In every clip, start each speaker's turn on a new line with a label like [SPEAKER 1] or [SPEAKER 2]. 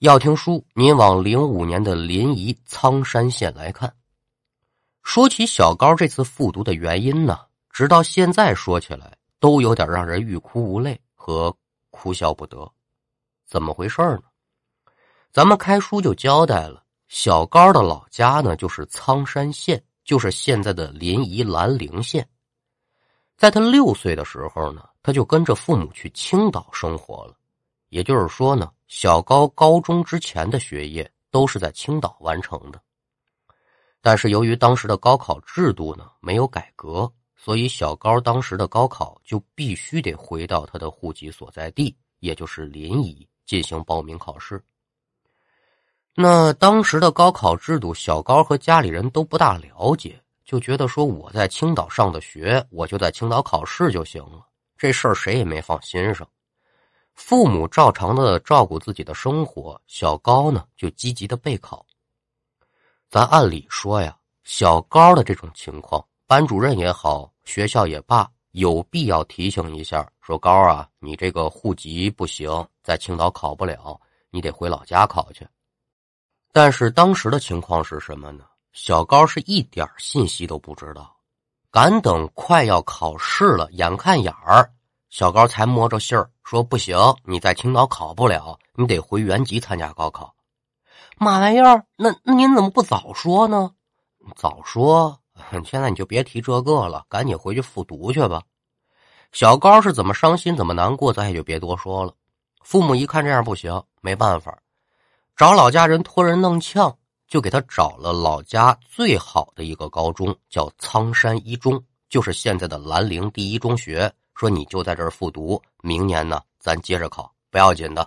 [SPEAKER 1] 要听书，您往零五年的临沂苍山县来看。说起小高这次复读的原因呢，直到现在说起来都有点让人欲哭无泪和哭笑不得。怎么回事呢？咱们开书就交代了，小高的老家呢就是苍山县，就是现在的临沂兰陵县。在他六岁的时候呢，他就跟着父母去青岛生活了。也就是说呢，小高高中之前的学业都是在青岛完成的。但是由于当时的高考制度呢没有改革，所以小高当时的高考就必须得回到他的户籍所在地，也就是临沂进行报名考试。那当时的高考制度，小高和家里人都不大了解，就觉得说我在青岛上的学，我就在青岛考试就行了，这事儿谁也没放心上。父母照常的照顾自己的生活，小高呢就积极的备考。咱按理说呀，小高的这种情况，班主任也好，学校也罢，有必要提醒一下，说高啊，你这个户籍不行，在青岛考不了，你得回老家考去。但是当时的情况是什么呢？小高是一点信息都不知道，赶等快要考试了，眼看眼儿。小高才摸着信儿说：“不行，你在青岛考不了，你得回原籍参加高考。”嘛玩意儿？那那您怎么不早说呢？早说，现在你就别提这个了，赶紧回去复读去吧。小高是怎么伤心，怎么难过，咱也就别多说了。父母一看这样不行，没办法，找老家人托人弄呛，就给他找了老家最好的一个高中，叫苍山一中，就是现在的兰陵第一中学。说你就在这儿复读，明年呢咱接着考，不要紧的。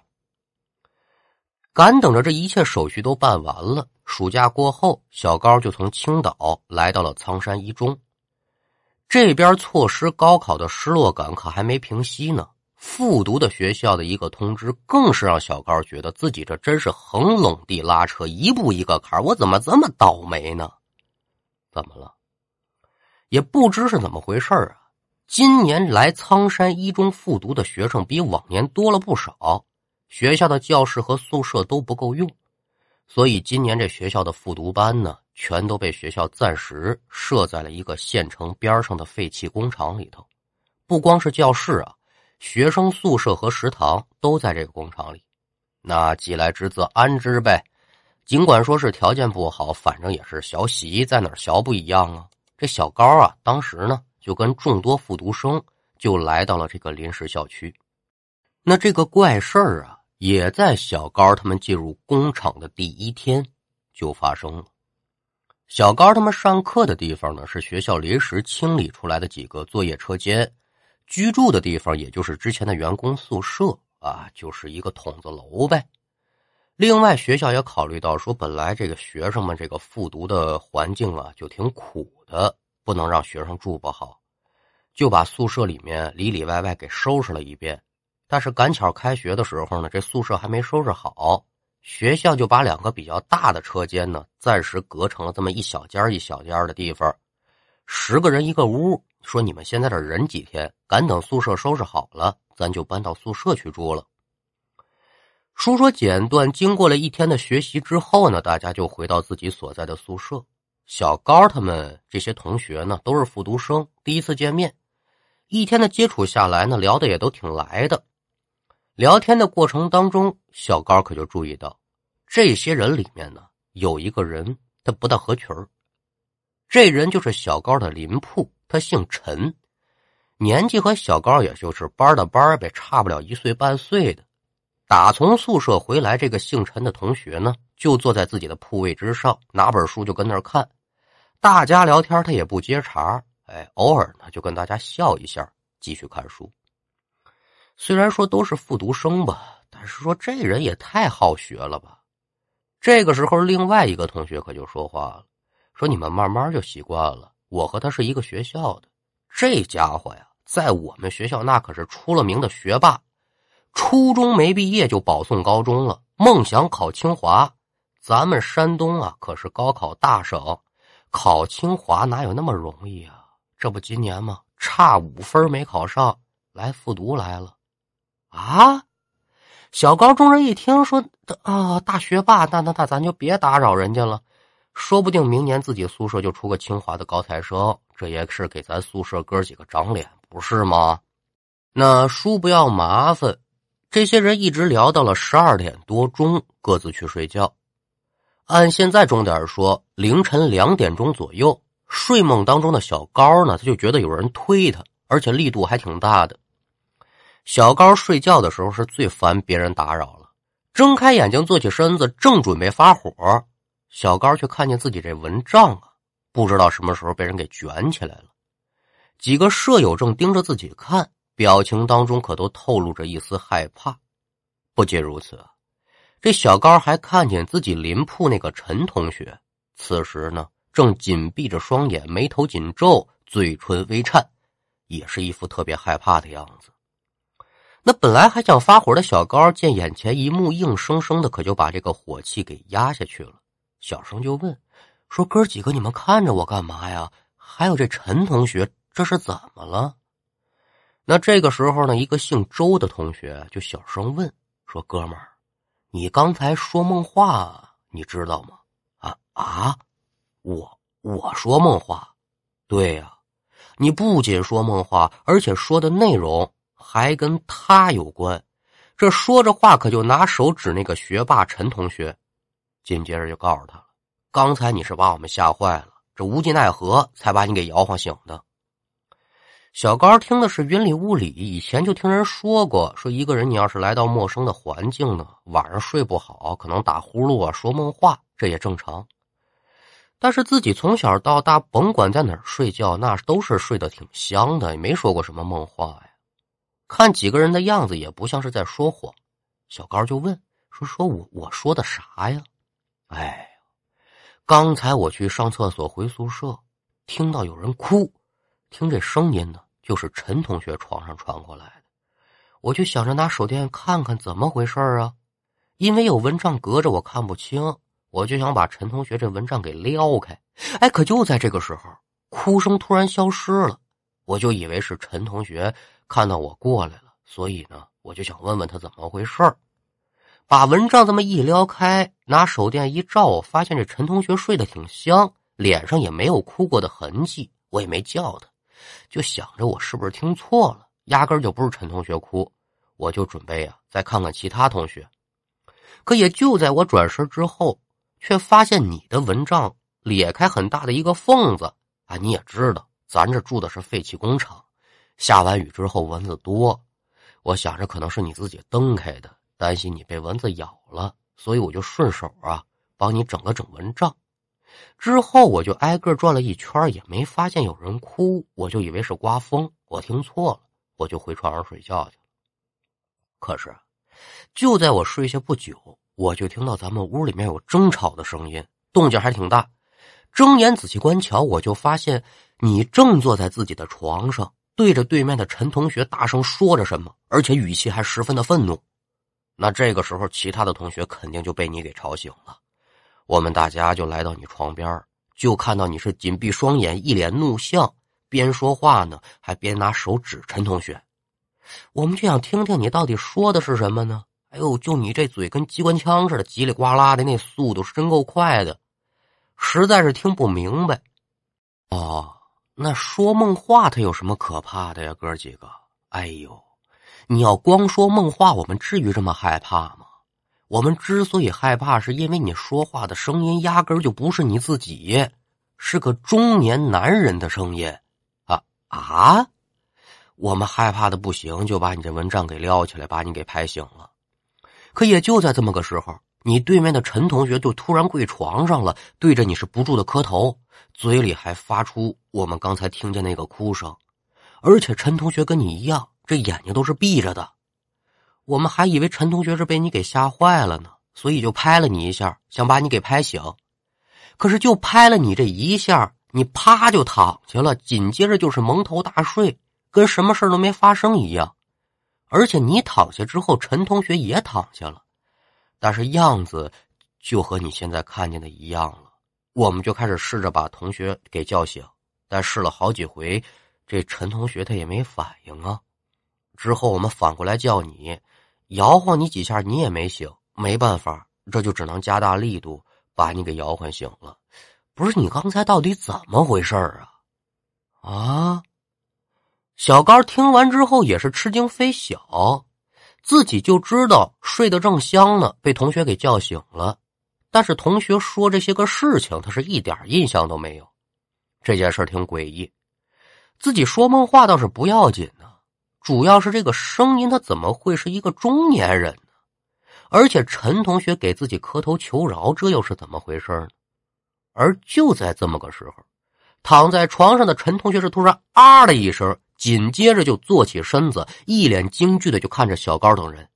[SPEAKER 1] 赶等着这一切手续都办完了，暑假过后，小高就从青岛来到了苍山一中。这边错失高考的失落感可还没平息呢，复读的学校的一个通知，更是让小高觉得自己这真是横垄地拉车，一步一个坎我怎么这么倒霉呢？怎么了？也不知是怎么回事啊。今年来苍山一中复读的学生比往年多了不少，学校的教室和宿舍都不够用，所以今年这学校的复读班呢，全都被学校暂时设在了一个县城边上的废弃工厂里头。不光是教室啊，学生宿舍和食堂都在这个工厂里。那既来之则安之呗，尽管说是条件不好，反正也是学习，在哪儿学不一样啊？这小高啊，当时呢。就跟众多复读生就来到了这个临时校区，那这个怪事儿啊，也在小高他们进入工厂的第一天就发生了。小高他们上课的地方呢，是学校临时清理出来的几个作业车间，居住的地方也就是之前的员工宿舍啊，就是一个筒子楼呗。另外，学校也考虑到说，本来这个学生们这个复读的环境啊，就挺苦的。不能让学生住不好，就把宿舍里面里里外外给收拾了一遍。但是赶巧开学的时候呢，这宿舍还没收拾好，学校就把两个比较大的车间呢暂时隔成了这么一小间一小间的地方，十个人一个屋。说你们先在这忍几天，赶等宿舍收拾好了，咱就搬到宿舍去住了。书说简短，经过了一天的学习之后呢，大家就回到自己所在的宿舍。小高他们这些同学呢，都是复读生，第一次见面，一天的接触下来呢，聊的也都挺来的。聊天的过程当中，小高可就注意到，这些人里面呢，有一个人他不大合群这人就是小高的邻铺，他姓陈，年纪和小高也就是班的班呗，差不了一岁半岁的。打从宿舍回来，这个姓陈的同学呢，就坐在自己的铺位之上，拿本书就跟那儿看。大家聊天，他也不接茬哎，偶尔呢就跟大家笑一下，继续看书。虽然说都是复读生吧，但是说这人也太好学了吧。这个时候，另外一个同学可就说话了，说：“你们慢慢就习惯了，我和他是一个学校的。这家伙呀，在我们学校那可是出了名的学霸，初中没毕业就保送高中了，梦想考清华。咱们山东啊，可是高考大省。”考清华哪有那么容易啊？这不今年吗？差五分没考上，来复读来了。啊！小高中人一听说啊，大学霸，那那那咱就别打扰人家了。说不定明年自己宿舍就出个清华的高材生，这也是给咱宿舍哥几个长脸，不是吗？那叔不要麻烦。这些人一直聊到了十二点多钟，各自去睡觉。按现在钟点说，凌晨两点钟左右，睡梦当中的小高呢，他就觉得有人推他，而且力度还挺大的。小高睡觉的时候是最烦别人打扰了，睁开眼睛，坐起身子，正准备发火。小高却看见自己这蚊帐啊，不知道什么时候被人给卷起来了。几个舍友正盯着自己看，表情当中可都透露着一丝害怕。不仅如此，这小高还看见自己邻铺那个陈同学，此时呢正紧闭着双眼，眉头紧皱，嘴唇微颤，也是一副特别害怕的样子。那本来还想发火的小高，见眼前一幕，硬生生的可就把这个火气给压下去了。小声就问：“说哥几个，你们看着我干嘛呀？还有这陈同学，这是怎么了？”那这个时候呢，一个姓周的同学就小声问：“说哥们儿，你刚才说梦话，你知道吗？”啊啊！我我说梦话，对呀，你不仅说梦话，而且说的内容还跟他有关。这说着话，可就拿手指那个学霸陈同学。紧接着就告诉他了：“刚才你是把我们吓坏了，这无计奈何才把你给摇晃醒的。”小高听的是云里雾里，以前就听人说过，说一个人你要是来到陌生的环境呢，晚上睡不好，可能打呼噜啊、说梦话，这也正常。但是自己从小到大，甭管在哪儿睡觉，那都是睡得挺香的，也没说过什么梦话呀。看几个人的样子，也不像是在说谎。小高就问说：“说我我说的啥呀？”哎，刚才我去上厕所回宿舍，听到有人哭，听这声音呢，就是陈同学床上传过来的。我就想着拿手电看看怎么回事啊，因为有蚊帐隔着，我看不清，我就想把陈同学这蚊帐给撩开。哎，可就在这个时候，哭声突然消失了，我就以为是陈同学看到我过来了，所以呢，我就想问问他怎么回事儿。把蚊帐这么一撩开，拿手电一照，我发现这陈同学睡得挺香，脸上也没有哭过的痕迹。我也没叫他，就想着我是不是听错了，压根就不是陈同学哭。我就准备啊，再看看其他同学。可也就在我转身之后，却发现你的蚊帐裂开很大的一个缝子啊！你也知道，咱这住的是废弃工厂，下完雨之后蚊子多，我想着可能是你自己蹬开的。担心你被蚊子咬了，所以我就顺手啊帮你整了整蚊帐。之后我就挨个转了一圈，也没发现有人哭，我就以为是刮风，我听错了，我就回床上睡觉去了。可是，就在我睡下不久，我就听到咱们屋里面有争吵的声音，动静还挺大。睁眼仔细观瞧，我就发现你正坐在自己的床上，对着对面的陈同学大声说着什么，而且语气还十分的愤怒。那这个时候，其他的同学肯定就被你给吵醒了。我们大家就来到你床边，就看到你是紧闭双眼，一脸怒相，边说话呢，还边拿手指陈同学。我们就想听听你到底说的是什么呢？哎呦，就你这嘴跟机关枪似的，叽里呱啦的那速度是真够快的，实在是听不明白。哦，那说梦话他有什么可怕的呀，哥几个？哎呦！你要光说梦话，我们至于这么害怕吗？我们之所以害怕，是因为你说话的声音压根就不是你自己，是个中年男人的声音。啊啊！我们害怕的不行，就把你这蚊帐给撩起来，把你给拍醒了。可也就在这么个时候，你对面的陈同学就突然跪床上了，对着你是不住的磕头，嘴里还发出我们刚才听见那个哭声，而且陈同学跟你一样。这眼睛都是闭着的，我们还以为陈同学是被你给吓坏了呢，所以就拍了你一下，想把你给拍醒。可是就拍了你这一下，你啪就躺下了，紧接着就是蒙头大睡，跟什么事都没发生一样。而且你躺下之后，陈同学也躺下了，但是样子就和你现在看见的一样了。我们就开始试着把同学给叫醒，但试了好几回，这陈同学他也没反应啊。之后我们反过来叫你，摇晃你几下，你也没醒，没办法，这就只能加大力度把你给摇唤醒了。不是你刚才到底怎么回事啊？啊！小高听完之后也是吃惊非小，自己就知道睡得正香呢，被同学给叫醒了。但是同学说这些个事情，他是一点印象都没有。这件事挺诡异，自己说梦话倒是不要紧，主要是这个声音，他怎么会是一个中年人呢？而且陈同学给自己磕头求饶，这又是怎么回事呢？而就在这么个时候，躺在床上的陈同学是突然啊的一声。紧接着就坐起身子，一脸惊惧的就看着小高等人。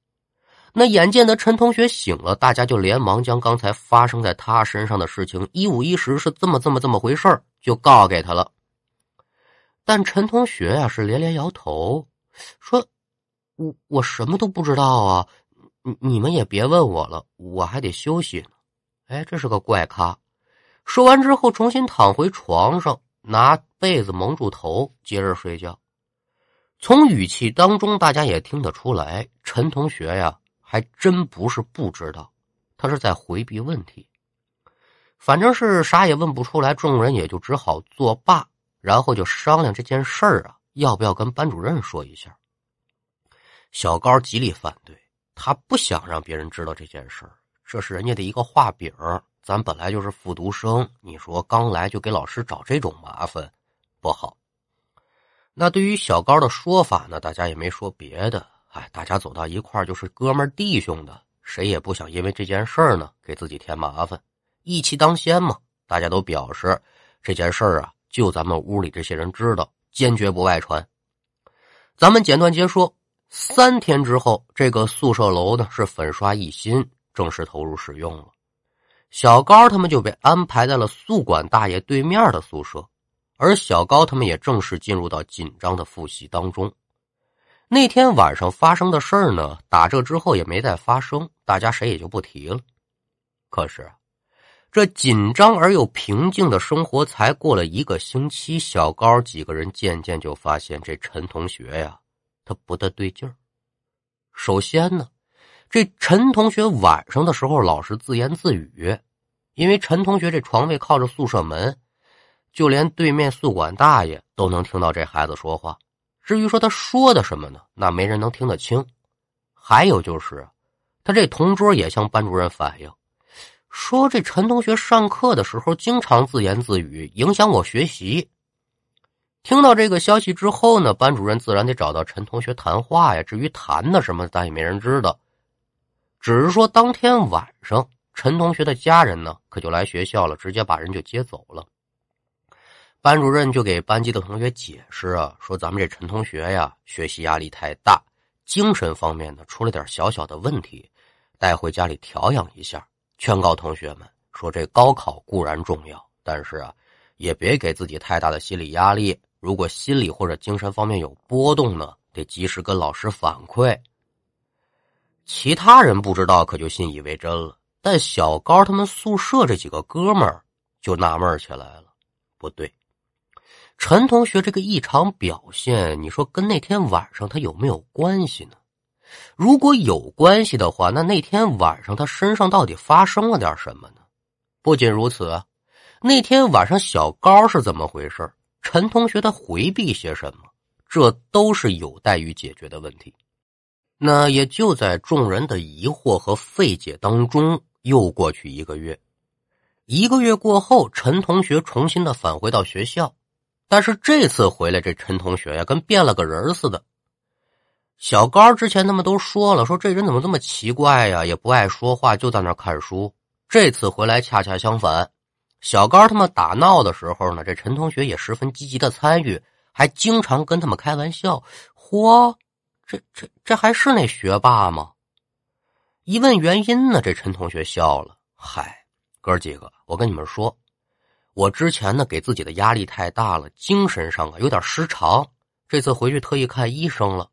[SPEAKER 1] 那眼见的陈同学醒了，大家就连忙将刚才发生在他身上的事情一五一十是这么这么这么回事就告给他了。但陈同学呀是连连摇头，说：“我我什么都不知道啊，你你们也别问我了，我还得休息呢。”哎，这是个怪咖。说完之后，重新躺回床上，拿被子蒙住头，接着睡觉。从语气当中，大家也听得出来，陈同学呀，还真不是不知道，他是在回避问题。反正是啥也问不出来，众人也就只好作罢，然后就商量这件事儿啊，要不要跟班主任说一下。小高极力反对，他不想让别人知道这件事儿，这是人家的一个画饼，咱本来就是复读生，你说刚来就给老师找这种麻烦，不好。那对于小高的说法呢？大家也没说别的，哎，大家走到一块就是哥们弟兄的，谁也不想因为这件事儿呢给自己添麻烦，义气当先嘛。大家都表示这件事儿啊，就咱们屋里这些人知道，坚决不外传。咱们简短截说，三天之后，这个宿舍楼呢是粉刷一新，正式投入使用了。小高他们就被安排在了宿管大爷对面的宿舍。而小高他们也正式进入到紧张的复习当中。那天晚上发生的事儿呢，打这之后也没再发生，大家谁也就不提了。可是，这紧张而又平静的生活才过了一个星期，小高几个人渐渐就发现这陈同学呀，他不大对劲儿。首先呢，这陈同学晚上的时候老是自言自语，因为陈同学这床位靠着宿舍门。就连对面宿管大爷都能听到这孩子说话，至于说他说的什么呢？那没人能听得清。还有就是，他这同桌也向班主任反映，说这陈同学上课的时候经常自言自语，影响我学习。听到这个消息之后呢，班主任自然得找到陈同学谈话呀。至于谈的什么，咱也没人知道。只是说当天晚上，陈同学的家人呢，可就来学校了，直接把人就接走了。班主任就给班级的同学解释啊，说咱们这陈同学呀，学习压力太大，精神方面呢出了点小小的问题，带回家里调养一下。劝告同学们说，这高考固然重要，但是啊，也别给自己太大的心理压力。如果心理或者精神方面有波动呢，得及时跟老师反馈。其他人不知道，可就信以为真了。但小高他们宿舍这几个哥们儿就纳闷起来了，不对。陈同学这个异常表现，你说跟那天晚上他有没有关系呢？如果有关系的话，那那天晚上他身上到底发生了点什么呢？不仅如此，那天晚上小高是怎么回事？陈同学他回避些什么？这都是有待于解决的问题。那也就在众人的疑惑和费解当中，又过去一个月。一个月过后，陈同学重新的返回到学校。但是这次回来，这陈同学呀，跟变了个人似的。小高之前他们都说了，说这人怎么这么奇怪呀，也不爱说话，就在那看书。这次回来恰恰相反，小高他们打闹的时候呢，这陈同学也十分积极的参与，还经常跟他们开玩笑。嚯，这这这还是那学霸吗？一问原因呢，这陈同学笑了，嗨，哥几个，我跟你们说。我之前呢，给自己的压力太大了，精神上啊有点失常。这次回去特意看医生了，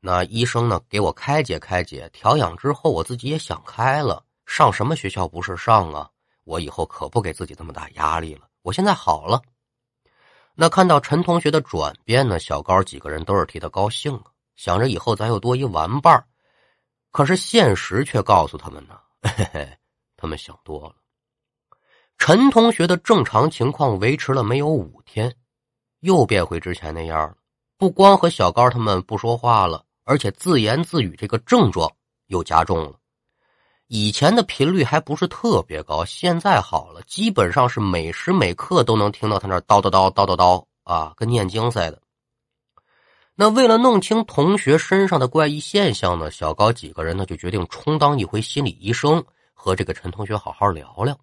[SPEAKER 1] 那医生呢给我开解开解，调养之后，我自己也想开了。上什么学校不是上啊？我以后可不给自己这么大压力了。我现在好了。那看到陈同学的转变呢，小高几个人都是替他高兴啊，想着以后咱又多一玩伴可是现实却告诉他们呢，嘿嘿，他们想多了。陈同学的正常情况维持了没有五天，又变回之前那样了。不光和小高他们不说话了，而且自言自语这个症状又加重了。以前的频率还不是特别高，现在好了，基本上是每时每刻都能听到他那叨叨叨叨叨叨啊，跟念经似的。那为了弄清同学身上的怪异现象呢，小高几个人呢就决定充当一回心理医生，和这个陈同学好好聊聊。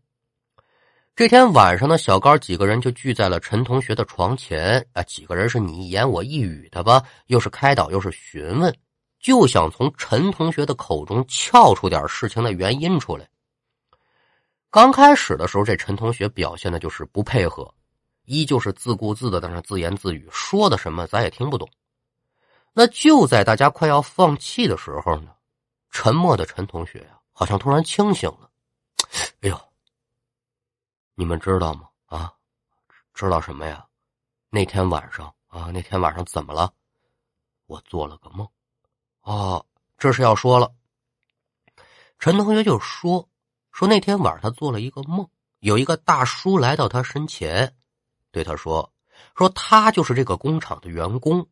[SPEAKER 1] 这天晚上呢，小高几个人就聚在了陈同学的床前啊，几个人是你一言我一语的吧，又是开导又是询问，就想从陈同学的口中撬出点事情的原因出来。刚开始的时候，这陈同学表现的就是不配合，依旧是自顾自的在那自言自语，说的什么咱也听不懂。那就在大家快要放弃的时候呢，沉默的陈同学呀，好像突然清醒了。哎呦，你们知道吗？啊，知道什么呀？那天晚上啊，那天晚上怎么了？我做了个梦。哦，这是要说了。陈同学就说说那天晚上他做了一个梦，有一个大叔来到他身前，对他说说他就是这个工厂的员工。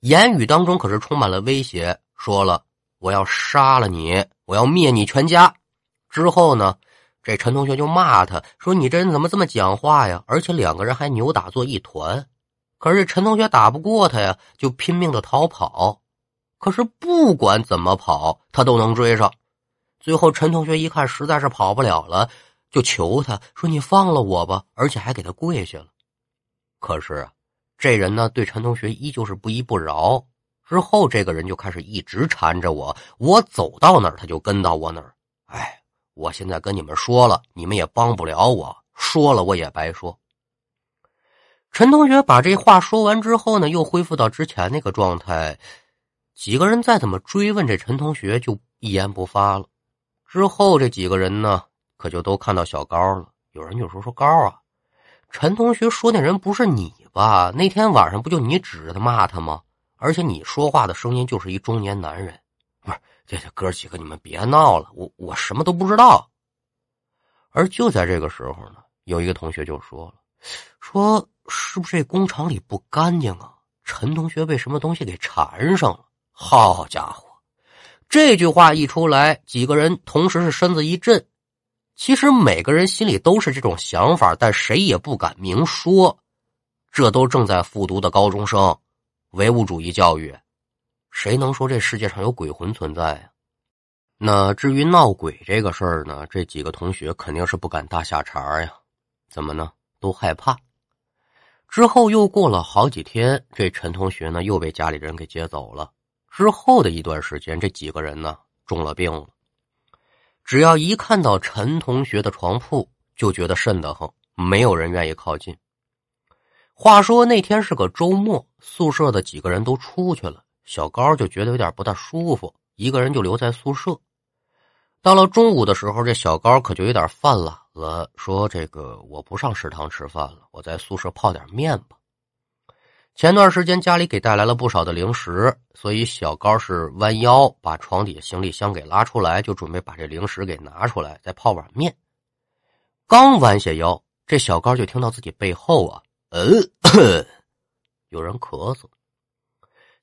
[SPEAKER 1] 言语当中可是充满了威胁，说了我要杀了你，我要灭你全家。之后呢，这陈同学就骂他说：“你这人怎么这么讲话呀？”而且两个人还扭打作一团。可是陈同学打不过他呀，就拼命的逃跑。可是不管怎么跑，他都能追上。最后陈同学一看实在是跑不了了，就求他说：“你放了我吧！”而且还给他跪下了。可是啊。这人呢，对陈同学依旧是不依不饶。之后，这个人就开始一直缠着我，我走到哪儿，他就跟到我哪儿。哎，我现在跟你们说了，你们也帮不了我，说了我也白说。陈同学把这话说完之后呢，又恢复到之前那个状态。几个人再怎么追问这陈同学，就一言不发了。之后，这几个人呢，可就都看到小高了。有人就说：“说高啊，陈同学说那人不是你。”吧，那天晚上不就你指着他骂他吗？而且你说话的声音就是一中年男人，这这哥几个，你们别闹了，我我什么都不知道。而就在这个时候呢，有一个同学就说了：“说是不是这工厂里不干净啊？陈同学被什么东西给缠上了？”好家伙，这句话一出来，几个人同时是身子一震。其实每个人心里都是这种想法，但谁也不敢明说。这都正在复读的高中生，唯物主义教育，谁能说这世界上有鬼魂存在呀？那至于闹鬼这个事儿呢，这几个同学肯定是不敢大下茬呀。怎么呢？都害怕。之后又过了好几天，这陈同学呢又被家里人给接走了。之后的一段时间，这几个人呢中了病了。只要一看到陈同学的床铺，就觉得瘆得慌，没有人愿意靠近。话说那天是个周末，宿舍的几个人都出去了，小高就觉得有点不大舒服，一个人就留在宿舍。到了中午的时候，这小高可就有点犯懒了，说：“这个我不上食堂吃饭了，我在宿舍泡点面吧。”前段时间家里给带来了不少的零食，所以小高是弯腰把床底下行李箱给拉出来，就准备把这零食给拿出来，再泡碗面。刚弯下腰，这小高就听到自己背后啊。嗯，有人咳嗽，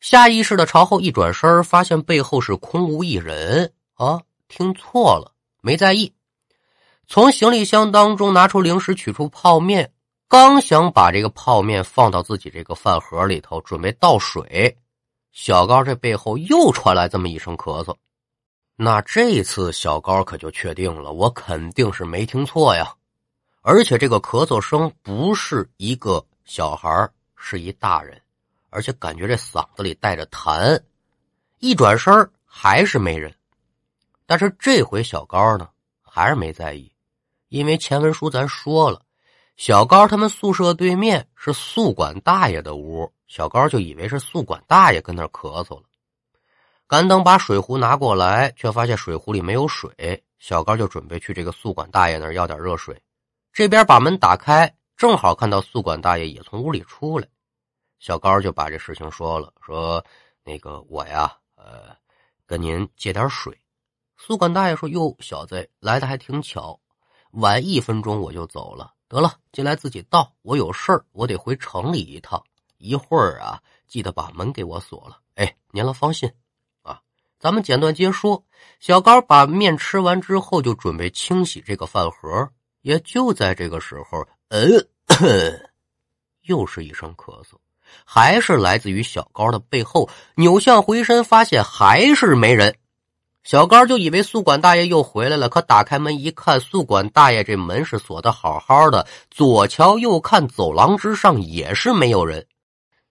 [SPEAKER 1] 下意识的朝后一转身，发现背后是空无一人啊！听错了，没在意。从行李箱当中拿出零食，取出泡面，刚想把这个泡面放到自己这个饭盒里头，准备倒水，小高这背后又传来这么一声咳嗽。那这次小高可就确定了，我肯定是没听错呀。而且这个咳嗽声不是一个小孩是一大人，而且感觉这嗓子里带着痰。一转身还是没人，但是这回小高呢还是没在意，因为前文书咱说了，小高他们宿舍对面是宿管大爷的屋，小高就以为是宿管大爷跟那咳嗽了。赶等把水壶拿过来，却发现水壶里没有水，小高就准备去这个宿管大爷那儿要点热水。这边把门打开，正好看到宿管大爷也从屋里出来，小高就把这事情说了，说那个我呀，呃，跟您借点水宿管大爷说：“哟，小子来的还挺巧，晚一分钟我就走了。得了，进来自己倒，我有事儿，我得回城里一趟。一会儿啊，记得把门给我锁了。哎，您了放心啊。咱们简短接说，小高把面吃完之后，就准备清洗这个饭盒。也就在这个时候，呃，又是一声咳嗽。”还是来自于小高的背后，扭向回身，发现还是没人。小高就以为宿管大爷又回来了，可打开门一看，宿管大爷这门是锁的好好的。左瞧右看，走廊之上也是没有人。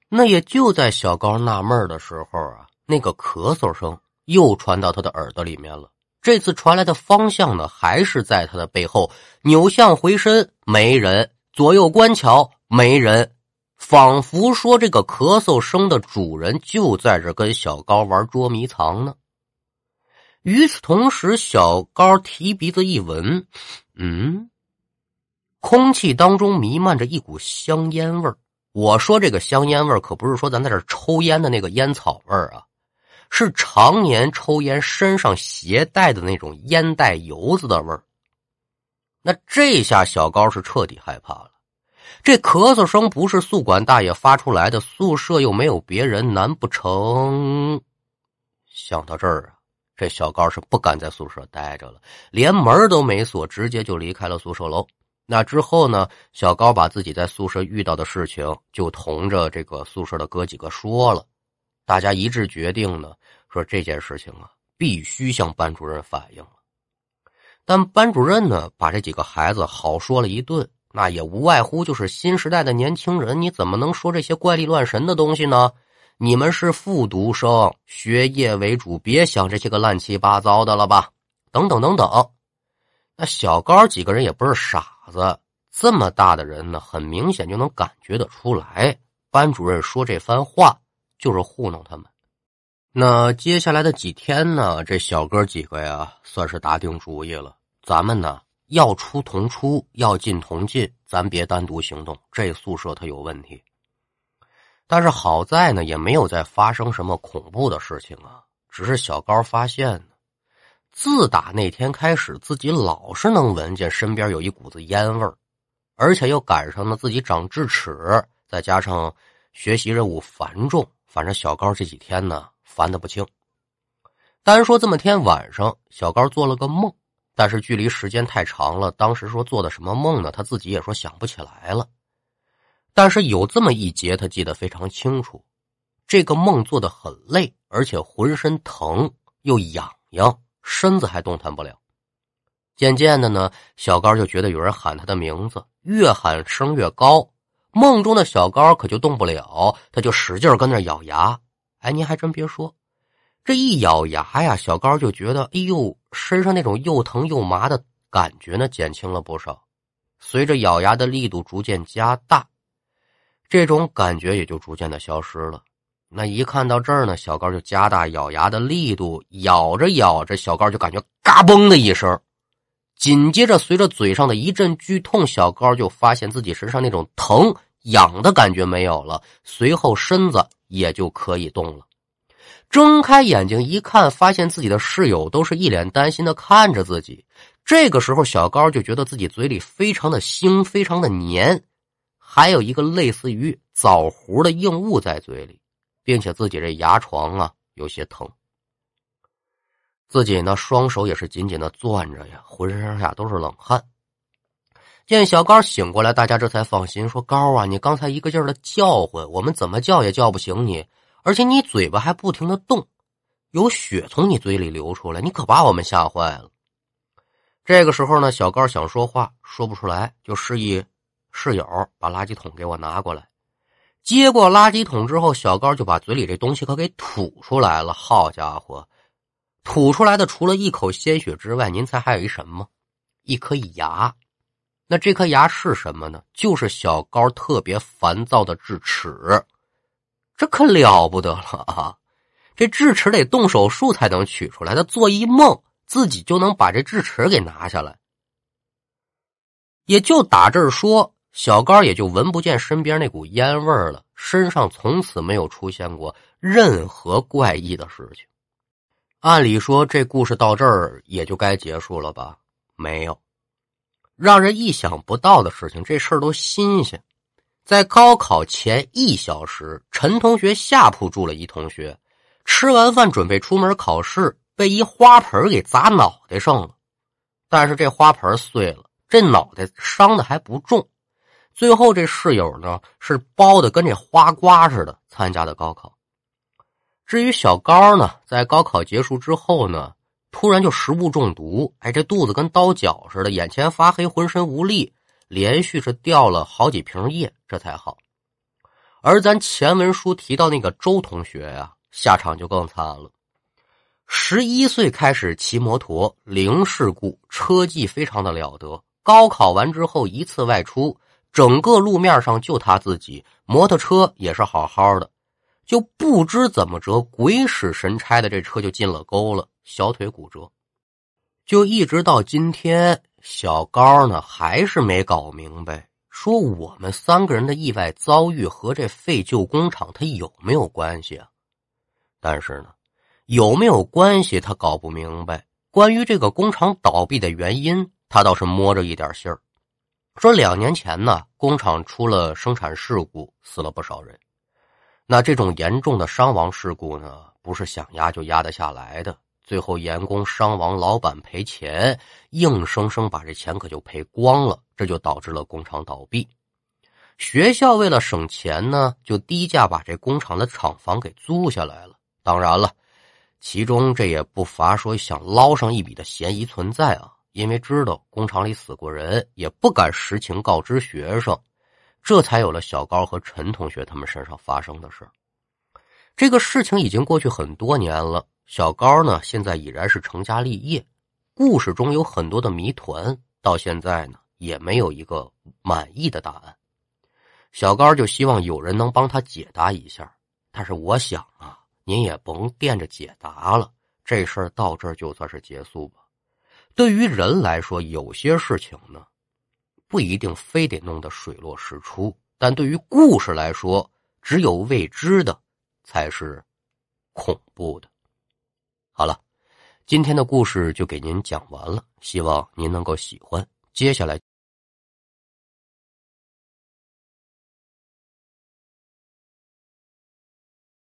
[SPEAKER 1] 那也就在小高纳闷的时候啊，那个咳嗽声又传到他的耳朵里面了。这次传来的方向呢，还是在他的背后。扭向回身，没人；左右观瞧，没人。仿佛说，这个咳嗽声的主人就在这跟小高玩捉迷藏呢。与此同时，小高提鼻子一闻，嗯，空气当中弥漫着一股香烟味儿。我说这个香烟味儿，可不是说咱在这抽烟的那个烟草味儿啊，是常年抽烟身上携带的那种烟袋油子的味儿。那这下小高是彻底害怕了。这咳嗽声不是宿管大爷发出来的，宿舍又没有别人，难不成？想到这儿啊，这小高是不敢在宿舍待着了，连门都没锁，直接就离开了宿舍楼。那之后呢，小高把自己在宿舍遇到的事情就同着这个宿舍的哥几个说了，大家一致决定呢，说这件事情啊，必须向班主任反映了。但班主任呢，把这几个孩子好说了一顿。那也无外乎就是新时代的年轻人，你怎么能说这些怪力乱神的东西呢？你们是复读生，学业为主，别想这些个乱七八糟的了吧？等等等等。那小高几个人也不是傻子，这么大的人呢，很明显就能感觉得出来，班主任说这番话就是糊弄他们。那接下来的几天呢，这小哥几个呀，算是打定主意了，咱们呢。要出同出，要进同进，咱别单独行动。这宿舍它有问题，但是好在呢，也没有再发生什么恐怖的事情啊。只是小高发现呢，自打那天开始，自己老是能闻见身边有一股子烟味儿，而且又赶上了自己长智齿，再加上学习任务繁重，反正小高这几天呢烦的不轻。单说这么天晚上，小高做了个梦。但是距离时间太长了，当时说做的什么梦呢？他自己也说想不起来了。但是有这么一节，他记得非常清楚。这个梦做的很累，而且浑身疼又痒痒，身子还动弹不了。渐渐的呢，小高就觉得有人喊他的名字，越喊声越高。梦中的小高可就动不了，他就使劲跟那咬牙。哎，您还真别说。这一咬牙呀，小高就觉得，哎呦，身上那种又疼又麻的感觉呢，减轻了不少。随着咬牙的力度逐渐加大，这种感觉也就逐渐的消失了。那一看到这儿呢，小高就加大咬牙的力度，咬着咬着，小高就感觉嘎嘣的一声，紧接着随着嘴上的一阵剧痛，小高就发现自己身上那种疼痒的感觉没有了，随后身子也就可以动了。睁开眼睛一看，发现自己的室友都是一脸担心的看着自己。这个时候，小高就觉得自己嘴里非常的腥，非常的黏，还有一个类似于枣核的硬物在嘴里，并且自己这牙床啊有些疼。自己呢，双手也是紧紧的攥着呀，浑身上下都是冷汗。见小高醒过来，大家这才放心，说：“高啊，你刚才一个劲儿的叫唤，我们怎么叫也叫不醒你。”而且你嘴巴还不停的动，有血从你嘴里流出来，你可把我们吓坏了。这个时候呢，小高想说话说不出来，就示意室友把垃圾桶给我拿过来。接过垃圾桶之后，小高就把嘴里这东西可给吐出来了。好家伙，吐出来的除了一口鲜血之外，您猜还有一什么？一颗牙。那这颗牙是什么呢？就是小高特别烦躁的智齿。这可了不得了啊！这智齿得动手术才能取出来，他做一梦自己就能把这智齿给拿下来。也就打这儿说，小高也就闻不见身边那股烟味了，身上从此没有出现过任何怪异的事情。按理说，这故事到这儿也就该结束了吧？没有，让人意想不到的事情，这事儿都新鲜。在高考前一小时，陈同学下铺住了一同学，吃完饭准备出门考试，被一花盆给砸脑袋上了。但是这花盆碎了，这脑袋伤的还不重。最后这室友呢，是包的跟这花瓜似的参加的高考。至于小高呢，在高考结束之后呢，突然就食物中毒，哎，这肚子跟刀绞似的，眼前发黑，浑身无力，连续是掉了好几瓶液，这才好。而咱前文书提到那个周同学呀，下场就更惨了。十一岁开始骑摩托，零事故，车技非常的了得。高考完之后一次外出，整个路面上就他自己，摩托车也是好好的。就不知怎么着，鬼使神差的，这车就进了沟了，小腿骨折。就一直到今天，小高呢还是没搞明白，说我们三个人的意外遭遇和这废旧工厂它有没有关系啊？但是呢，有没有关系他搞不明白。关于这个工厂倒闭的原因，他倒是摸着一点信儿，说两年前呢，工厂出了生产事故，死了不少人。那这种严重的伤亡事故呢，不是想压就压得下来的。最后员工伤亡，老板赔钱，硬生生把这钱可就赔光了，这就导致了工厂倒闭。学校为了省钱呢，就低价把这工厂的厂房给租下来了。当然了，其中这也不乏说想捞上一笔的嫌疑存在啊，因为知道工厂里死过人，也不敢实情告知学生。这才有了小高和陈同学他们身上发生的事这个事情已经过去很多年了。小高呢，现在已然是成家立业。故事中有很多的谜团，到现在呢，也没有一个满意的答案。小高就希望有人能帮他解答一下。但是我想啊，您也甭惦着解答了，这事儿到这儿就算是结束吧。对于人来说，有些事情呢。不一定非得弄得水落石出，但对于故事来说，只有未知的才是恐怖的。好了，今天的故事就给您讲完了，希望您能够喜欢。接下来。